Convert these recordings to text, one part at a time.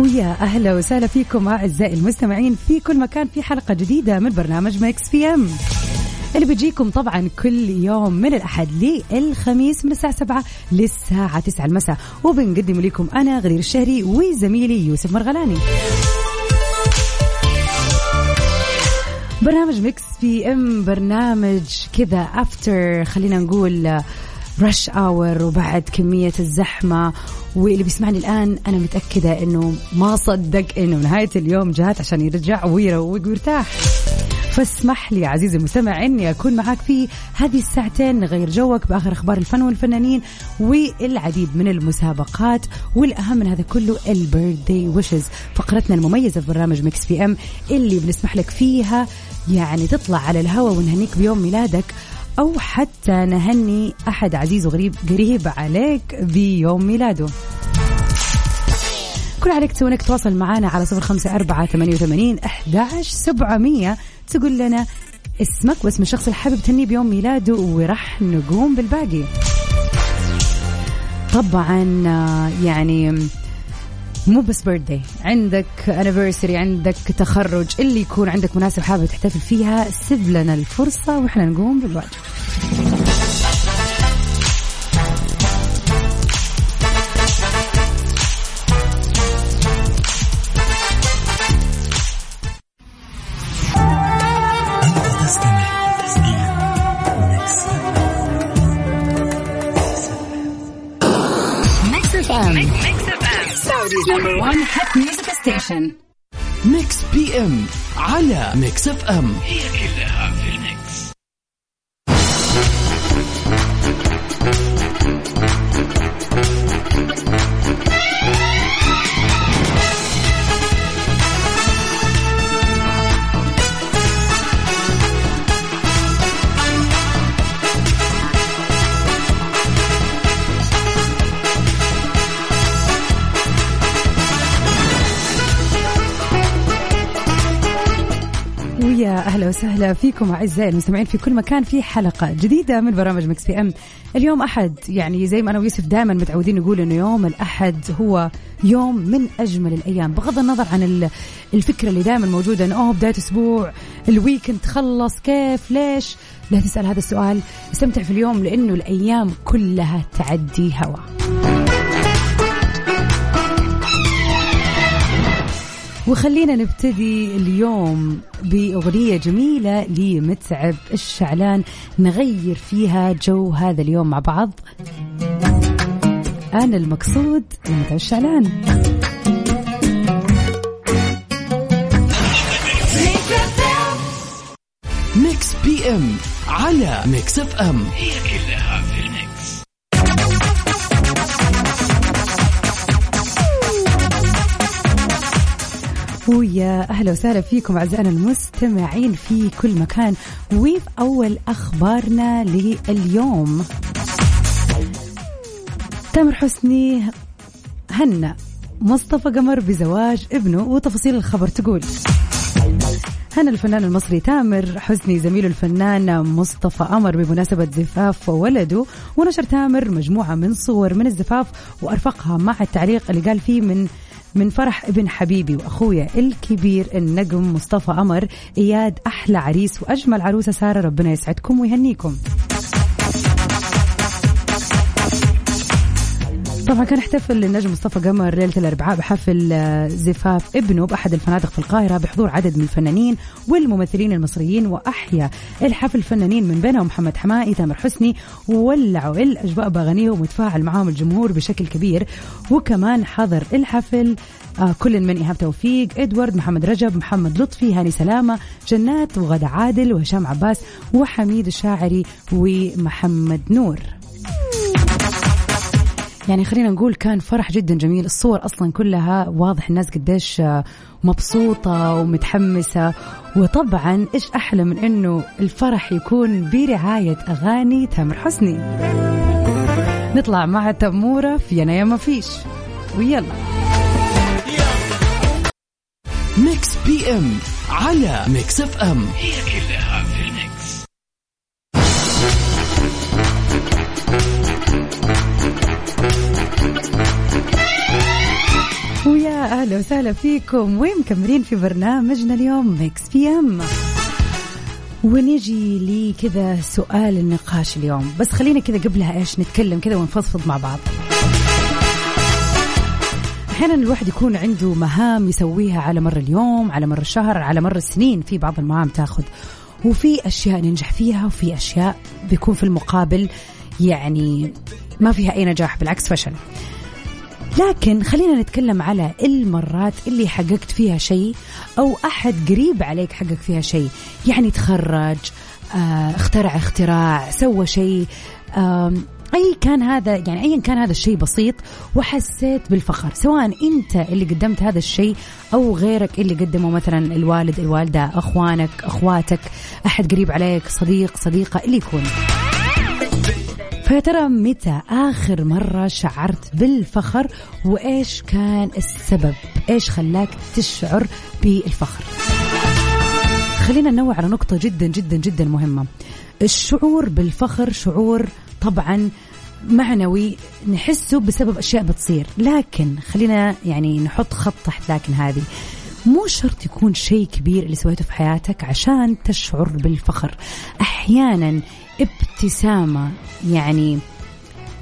ويا أهلا وسهلا فيكم أعزائي المستمعين في كل مكان في حلقة جديدة من برنامج Mix PM. اللي بيجيكم طبعا كل يوم من الأحد للخميس من الساعة 7 للساعة 9 المساء. وبنقدم لكم أنا غدير الشهري وزميلي يوسف مرغلاني. برنامج Mix PM برنامج كذا after خلينا نقول rush hour وبعد كمية الزحمة. واللي بيسمعني الآن أنا متأكدة إنه ما صدق إنه نهاية اليوم جات عشان يرجع ويروق ويرتاح. فاسمح لي عزيزي المستمع إني أكون معاك في هذه الساعتين نغير جوك بآخر أخبار الفن والفنانين والعديد من المسابقات. والأهم من هذا كله ال birthday wishes فقرتنا المميزة في برنامج Mix PM اللي بنسمح لك فيها يعني تطلع على الهواء ونهنيك بيوم ميلادك. أو حتى نهني أحد عزيز وغريب قريب عليك بيوم ميلاده. كل عليك تسوي إنك تواصل معنا على صفر خمسة أربعة ثمانية وثمانين أحداش سبعمية. تقول لنا اسمك واسم الشخص اللي حابب تهنيه بيوم ميلاده وراح نقوم بالباقي. طبعا آه، يعني مو بس بيرثدي عندك انيفرساري عندك تخرج اللي يكون عندك مناسبة حابب تحتفل فيها سيب لنا الفرصة وإحنا نقوم بالواجب. Station. ميكس بي ام على ميكس اف ام هي كلها في الميكس وسهلا فيكم أعزائي المستمعين في كل مكان في حلقة جديدة من برامج Mix PM. اليوم أحد يعني زي ما أنا ويوسف دائما متعودين نقول إنه يوم الأحد هو يوم من أجمل الأيام. بغض النظر عن ال- الفكرة اللي دائما موجودة إنه أوه بداية أسبوع ال weekend تخلص كيف ليش؟ لا تسأل هذا السؤال. استمتع في اليوم لأنه الأيام كلها تعدي هوا. وخلينا نبتدي اليوم بأغنية جميلة لمتعب الشعلان. نغير فيها جو هذا اليوم مع بعض. أنا المقصود متعب الشعلان. Mix PM على Mix FM هي كلها. ويا أهلا وسهلا فيكم أعزائنا المستمعين في كل مكان. وفي أول أخبارنا لليوم. تامر حسني هنأ مصطفى قمر بزواج ابنه وتفاصيل الخبر تقول. هنأ الفنان المصري تامر حسني زميله الفنان مصطفى قمر بمناسبة زفاف ولده. ونشر تامر مجموعة من صور من الزفاف وأرفقها مع التعليق اللي قال فيه من من فرح ابن حبيبي وأخويا الكبير النجم مصطفى قمر إياد أحلى عريس وأجمل عروسة سارة ربنا يسعدكم ويهنيكم. طبعا كان احتفل النجم مصطفى قمر ليلة الأربعاء بحفل آه، زفاف ابنه بأحد الفنادق في القاهرة بحضور عدد من الفنانين والممثلين المصريين وأحيا. الحفل الفنانين من بينهم محمد حمائي تامر حسني وولعوا الأجواء بأغانيهم وتفاعل معاهم الجمهور بشكل كبير. وكمان حضر الحفل آه كل من إيهاب توفيق إدوارد محمد رجب محمد لطفي هاني سلامة جنات وغدا عادل وهشام عباس وحميد الشاعري ومحمد نور. يعني خلينا نقول كان فرح جدا جميل. الصور أصلا كلها واضح الناس قديش آه، مبسوطة ومتحمسة. وطبعا إيش أحلى من إنه الفرح يكون برعاية أغاني تامر حسني. نطلع مع تمورة في يا ما فيش. ويلا. Mix PM على Mix FM. هي كلها أهلا وسهلا فيكم. وين مكملين في برنامجنا اليوم؟ Mix PM. ونجي لي كذا سؤال النقاش اليوم. بس خلينا كذا قبلها إيش نتكلم كذا ونفضفض مع بعض. أحيانا الواحد يكون عنده مهام يسويها على مر اليوم على مر الشهر على مر السنين. في بعض المهام تاخذ. وفي أشياء ننجح فيها وفي أشياء بيكون في المقابل يعني ما فيها أي نجاح بالعكس فشل. لكن خلينا نتكلم على المرات اللي حققت فيها شيء أو أحد قريب عليك حقق فيها شيء. يعني تخرج آه، اخترع اختراع سوى شيء أي كان هذا يعني ايا كان هذا الشيء بسيط وحسيت بالفخر. سواء أنت اللي قدمت هذا الشيء أو غيرك اللي قدمه مثلا الوالد الوالدة أخوانك أخواتك أحد قريب عليك صديق صديقة اللي يكون. فيا ترى متى آخر مرة شعرت بالفخر؟ وإيش كان السبب؟ إيش خلاك تشعر بالفخر؟ خلينا ننوع على نقطة جدا جدا جدا مهمة. الشعور بالفخر شعور طبعا معنوي نحسه بسبب أشياء بتصير. لكن خلينا يعني نحط خط تحت لكن هذه. مو شرط يكون شيء كبير اللي سويته في حياتك عشان تشعر بالفخر. أحيانا ابتسامة يعني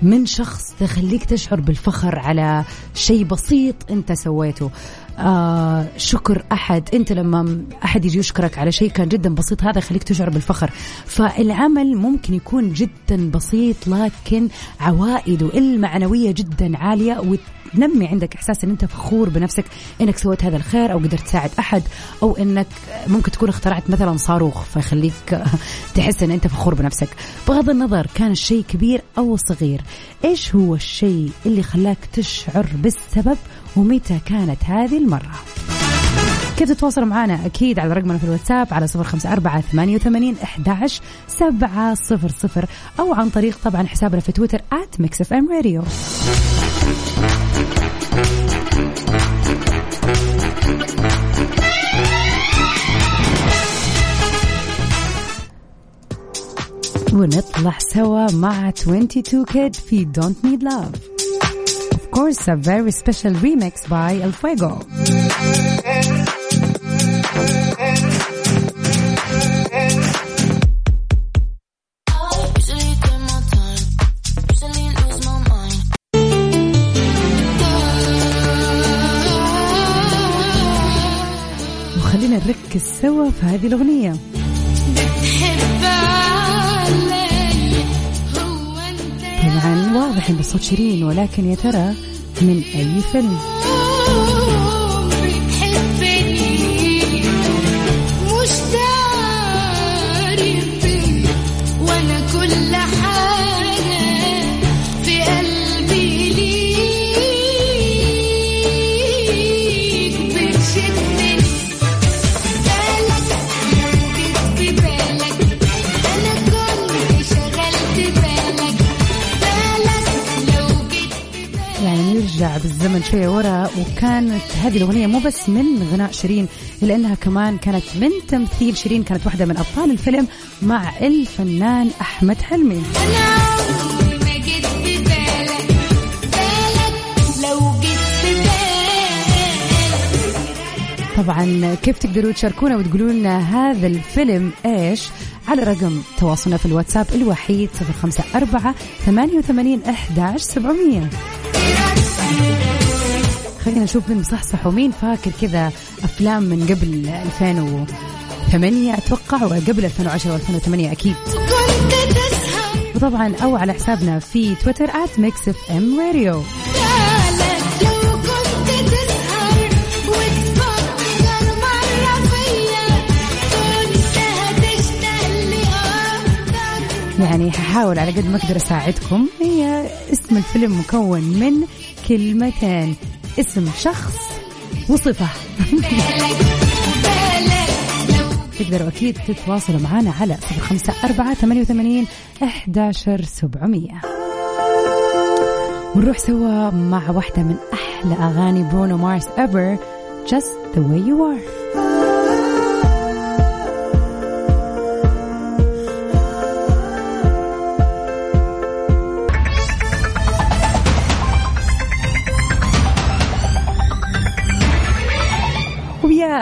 من شخص تخليك تشعر بالفخر على شيء بسيط انت سويته. آه شكر أحد. أنت لما أحد يجي يشكرك على شيء كان جدا بسيط هذا يخليك تشعر بالفخر فالعمل ممكن يكون جدا بسيط لكن عوائده المعنوية جدا عالية وتنمي عندك إحساس إن أنت فخور بنفسك إنك سويت هذا الخير أو قدرت تساعد أحد أو إنك ممكن تكون اخترعت مثلا صاروخ فيخليك تحس إن أنت فخور بنفسك. بغض النظر كان الشيء كبير أو صغير إيش هو الشيء اللي خلاك تشعر بالسبب؟ ومتى كانت هذه المرة. كيف تتواصلوا معنا أكيد على رقمنا في الواتساب على صفر خمسة أربعة ثمانية وثمانين إحداعش سبعة صفر صفر أو عن طريق طبعا حسابنا في تويتر FM Radio ونطلع سوا مع 220 Kid في Don't Need Love. Course, a very special remix by El Fuego. وخلينا نركز سوا في هذه الأغنية طبعا واضح إن بصوت شيرين ولكن يا ترى من أي فيلم بالزمن شوية ورا وكانت هذه الأغنية مو بس من غناء شيرين إلا أنها كمان كانت من تمثيل شيرين كانت واحدة من أبطال الفيلم مع الفنان أحمد حلمي. طبعا كيف تقدروا تشاركونا وتقولوا لنا هذا الفيلم إيش؟ على رقم تواصلنا في الواتساب الوحيد صفر خمسة أربعة ثمانية وثمانين أحداش سبعمية. خلينا نشوف من مصحصح ومين فاكر كذا أفلام من قبل 2008 أتوقع وقبل 2010 و2008 أكيد. وطبعا أو على حسابنا في تويتر at Mix FM Radio يعني هحاول على قد ما أقدر أساعدكم. هي اسم الفيلم مكون من كلمتين. اسم شخص وصفة. تقدروا أكيد تتواصلوا معنا على صفر خمسة أربعة ثمانية وثمانين أحداشر سبعمية. ونروح سوا مع واحدة من أحلى أغاني برونو مارس ever. Just the way you are.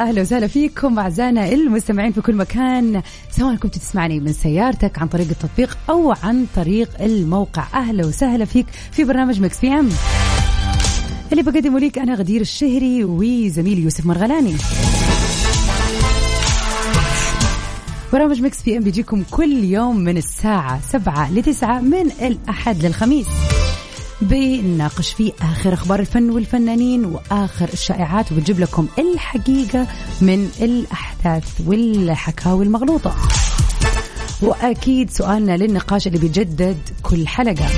أهلا وسهلا فيكم أعزائنا المستمعين في كل مكان. سواء كنت تسمعني من سيارتك عن طريق التطبيق أو عن طريق الموقع. أهلا وسهلا فيك في برنامج Mix PM. اللي بقدمه ليك أنا غدير الشهري وزميلي يوسف مرغلاني. برنامج Mix PM بيجيكم كل يوم من الساعة سبعة لتسعة من الأحد للخميس. بنناقش فيه آخر أخبار الفن والفنانين وآخر الشائعات وبنجيب لكم الحقيقة من الأحداث والحكاوي المغلوطة. وأكيد سؤالنا للنقاش اللي بيتجدد كل حلقة.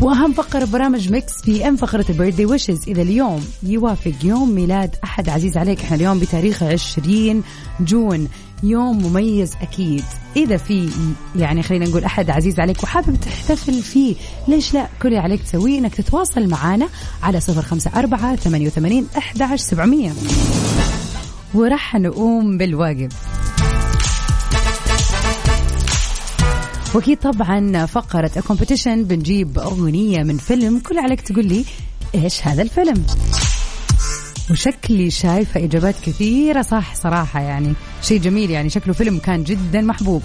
وأهم فقرة برامج Mix PM فقرة ال birthday wishes إذا اليوم يوافق يوم ميلاد أحد عزيز عليك إحنا اليوم بتاريخ 20 June. يوم مميز أكيد. إذا في يعني خلينا نقول أحد عزيز عليك وحابب تحتفل فيه ليش لا؟ كل اللي عليك تسويه إنك تتواصل معنا على صفر خمسة أربعة ثمانية وثمانين احدى عشر سبعمئه وراح نقوم بالواجب وأكيد طبعا فقرة الكومبيتيشن بنجيب أغنية من فيلم كل عليك تقول لي إيش هذا الفيلم. وشكلي شايفة إجابات كثيرة. صح صراحة يعني شيء جميل. يعني شكله فيلم كان جدا محبوب.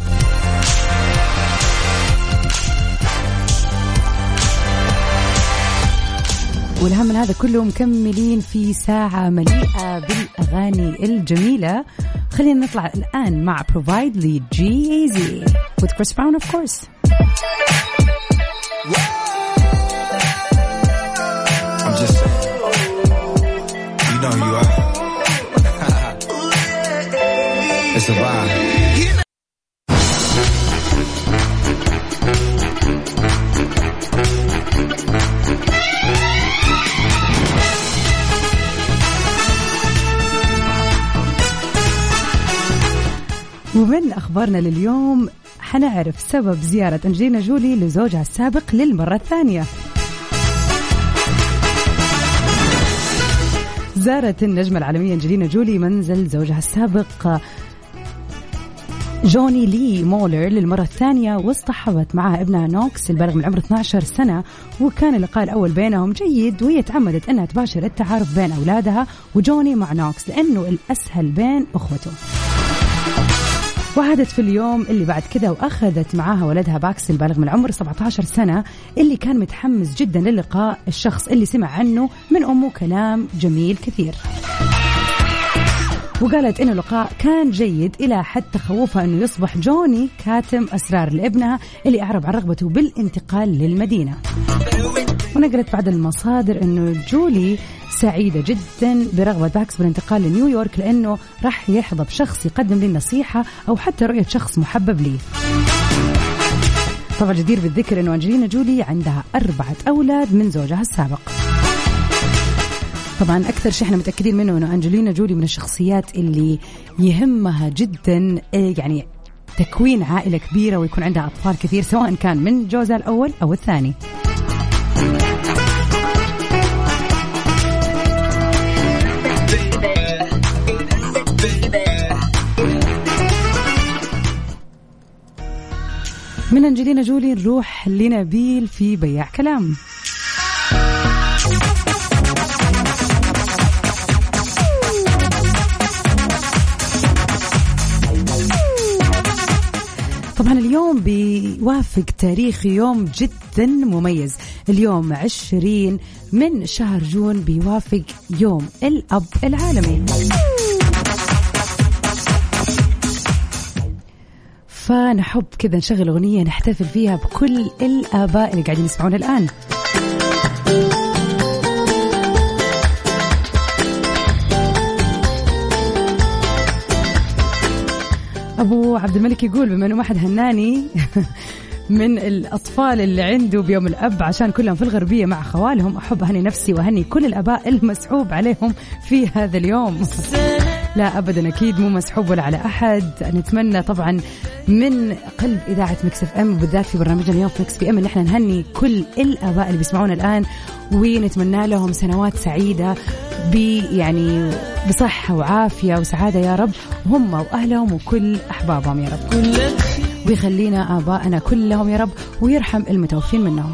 والأهم من هذا كله مكملين في ساعة مليئة بالأغاني الجميلة. خلينا نطلع الآن مع Provide لي جي ايزي with Chris Brown of course. ومن أخبارنا لليوم حنعرف سبب زيارة أنجلينا جولي لزوجها السابق للمرة الثانية. زارت النجمة العالمية أنجلينا جولي منزل زوجها السابق جوني لي ميلر للمرة الثانية واصطحبت معها ابنها نوكس البالغ من عمر 12 سنة وكان اللقاء الأول بينهم جيد وهي تعمدت أنها تباشر التعارف بين أولادها وجوني مع نوكس لأنه الأسهل بين أخوته وعادت في اليوم اللي بعد كذا وأخذت معاها ولدها باكس البالغ من العمر 17 سنة اللي كان متحمس جدا للقاء الشخص اللي سمع عنه من أمه كلام جميل كثير. وقالت انه اللقاء كان جيد إلى حد تخوفها إنه يصبح جوني كاتم أسرار لابنها اللي أعرب عن رغبته بالانتقال للمدينة. ونقلت بعض المصادر إنه جولي سعيدة جدا برغبة باكس بالانتقال لنيويورك لأنه راح يحظى بشخص يقدم لي النصيحة أو حتى رؤية شخص محبب لي طبعا جدير بالذكر أنه أنجلينا جولي عندها أربعة أولاد من زوجها السابق طبعا أكثر شيء إحنا متأكدين منه إنه أنجلينا جولي من الشخصيات اللي يهمها جدا إيه، يعني تكوين عائلة كبيرة ويكون عندها أطفال كثير سواء كان من جوزها الأول أو الثاني. من أنجلينا جولي نروح لنبيل في بياع كلام. بيوافق تاريخ يوم جدا مميز. اليوم 20 من شهر جون بيوافق يوم الأب العالمي. فنحب كذا نشغل أغنية نحتفل فيها بكل الآباء اللي قاعدين يسمعون الآن. أبو عبد الملك يقول بما إنه ما حد هناني من الأطفال اللي عنده بيوم الأب عشان كلهم في الغربية مع خوالهم أحب أهني نفسي وأهني كل الأباء المسحوب عليهم في هذا اليوم. لا ابدا أكيد مو مسحوب ولا على أحد. نتمنى طبعا من قلب إذاعة Mix FM بالذات في برنامجنا اليوم في Mix PM إن إحنا نهني كل الاباء اللي بيسمعونا الآن ونتمنى لهم سنوات سعيدة ب يعني بصحة وعافية وسعادة يا رب هم وأهلهم وكل أحبابهم يا رب. ويخلينا ابائنا كلهم يا رب ويرحم المتوفين منهم.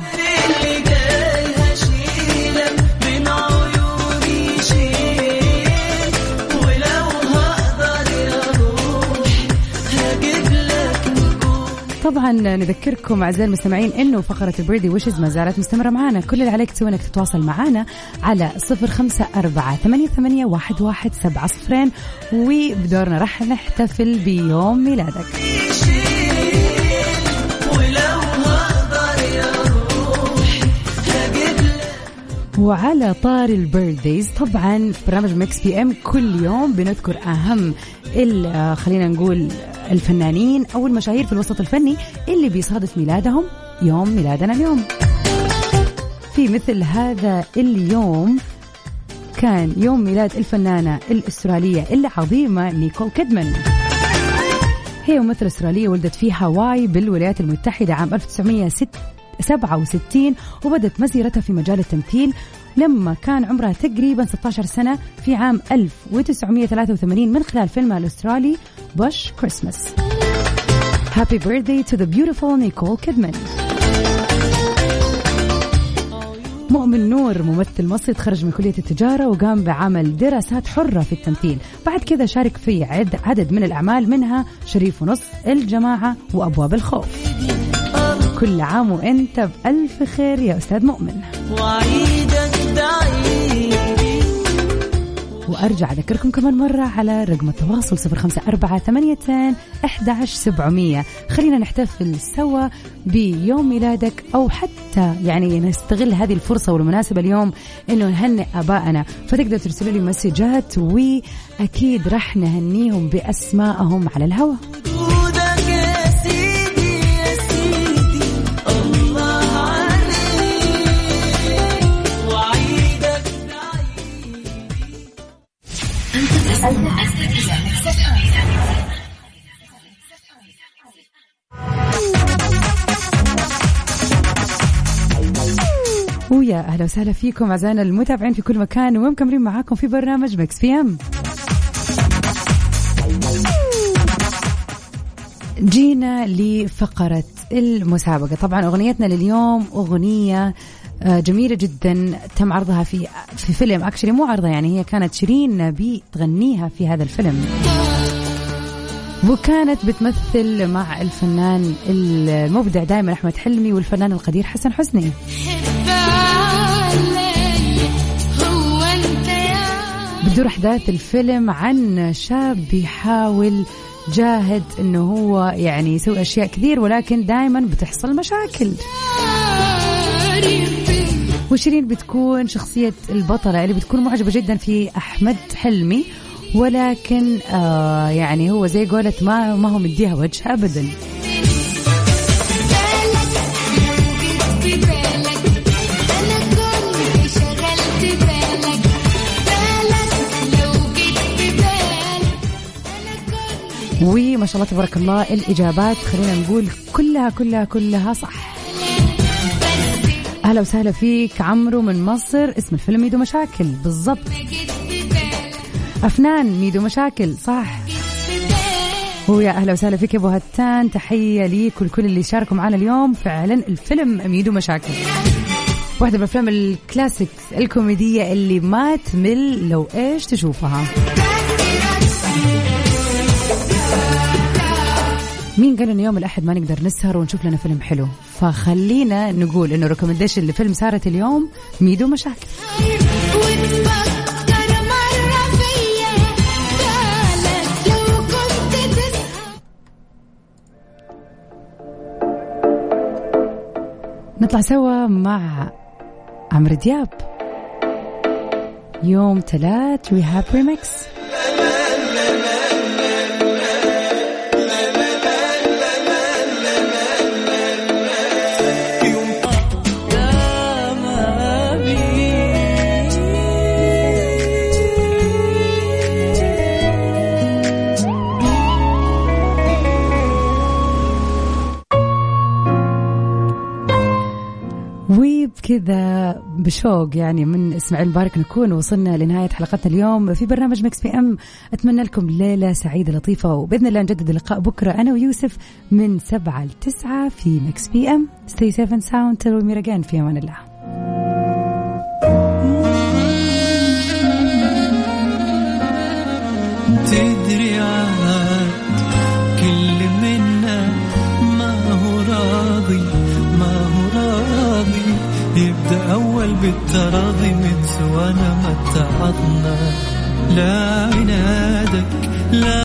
طبعا نذكركم أعزائي المستمعين إنه فقرة ال birthday wishes ما زالت مستمرة معنا كل اللي عليك تسوي إنك تتواصل معنا على صفر خمسة أربعة ثمانية, ثمانية واحد, واحد سبعة صفرين. وبدورنا راح نحتفل بيوم ميلادك. وعلى طاري ال birthdays طبعا في برنامج Mix PM كل يوم بنذكر أهم خلينا نقول الفنانين أو المشاهير في الوسط الفني اللي بيصادف ميلادهم يوم ميلادنا اليوم. في مثل هذا اليوم كان يوم ميلاد الفنانة الأسترالية العظيمة نيكول كيدمان. هي ممثلة أسترالية ولدت في هاواي بالولايات المتحدة عام 1967 وبدت مسيرتها في مجال التمثيل لما كان عمرها تقريبا 16 سنة في عام 1983 من خلال فيلمها الأسترالي بوش كريسمس Happy birthday to the beautiful Nicole Kidman. مؤمن نور ممثل مصري تخرج من كلية التجارة وقام بعمل دراسات حرة في التمثيل. بعد كذا شارك في عدد من الأعمال منها شريف ونص الجماعة وأبواب الخوف. كل عام وإنت بألف خير يا أستاذ مؤمن. وعيدك وأرجع أذكركم كمان مرة على رقم التواصل صفر خمسة أربعة ثمانية أحد سبعمية. خلينا نحتفل سوا بيوم ميلادك أو حتى يعني نستغل هذه الفرصة والمناسبة اليوم إنه نهنئ آبائنا فتقدر ترسلوا لي مسجات وأكيد رح نهنيهم بأسمائهم على الهواء. ويا أهلا وسهلا فيكم أعزائنا المتابعين في كل مكان ومكملين معاكم في برنامج Mix PM. جينا لفقرة المسابقة. طبعا أغنيتنا لليوم أغنية جميلة جدا. تم عرضها في في فيلم. Actually مو عرضها يعني هي كانت شيرين اللي بتغنيها في هذا الفيلم. وكانت بتمثل مع الفنان المبدع دائما أحمد حلمي والفنان القدير حسن حسني. بتدور أحداث الفيلم عن شاب بيحاول جاهد إنه هو يعني يسوي أشياء كثير ولكن دائما بتحصل مشاكل. وشيرين بتكون شخصية البطلة اللي بتكون معجبة جدا في أحمد حلمي ولكن آه يعني هو زي قولت ما ما هو مديها وجه أبدا. وما شاء الله تبارك الله الإجابات خلينا نقول كلها كلها كلها صح. أهلا وسهلا فيك عمرو من مصر. اسم الفيلم ميدو مشاكل. بالضبط. أفنان ميدو مشاكل صح. ويا أهلا وسهلا فيك يا أبو هتان. تحية ليك ولكل اللي شاركوا معنا اليوم. فعلا الفيلم ميدو مشاكل. واحدة من الأفلام الكلاسيك الكوميدية اللي ما تمل لو إيش تشوفها؟ مين قال إنه يوم الأحد ما نقدر نسهر ونشوف لنا فيلم حلو؟ فخلينا نقول إنه recommendation لفيلم سهرة اليوم ميدو مشاكل. نطلع سوا مع عمرو دياب. يوم ثلاث R3HAB remix وبكذا بشوق يعني من إسماعيل مبارك نكون وصلنا لنهاية حلقتنا اليوم. في برنامج Mix بي إم أتمنى لكم ليلة سعيدة لطيفة وبإذن الله نجدد اللقاء بكرة. أنا ويوسف من سبعة لتسعة في Mix بي إم. ستي سيفن ساوند تلو ميرجان في أمان الله. تدري يبدأ أول بالتراضي من سوانا ما اتعظنا. لا عنادك لا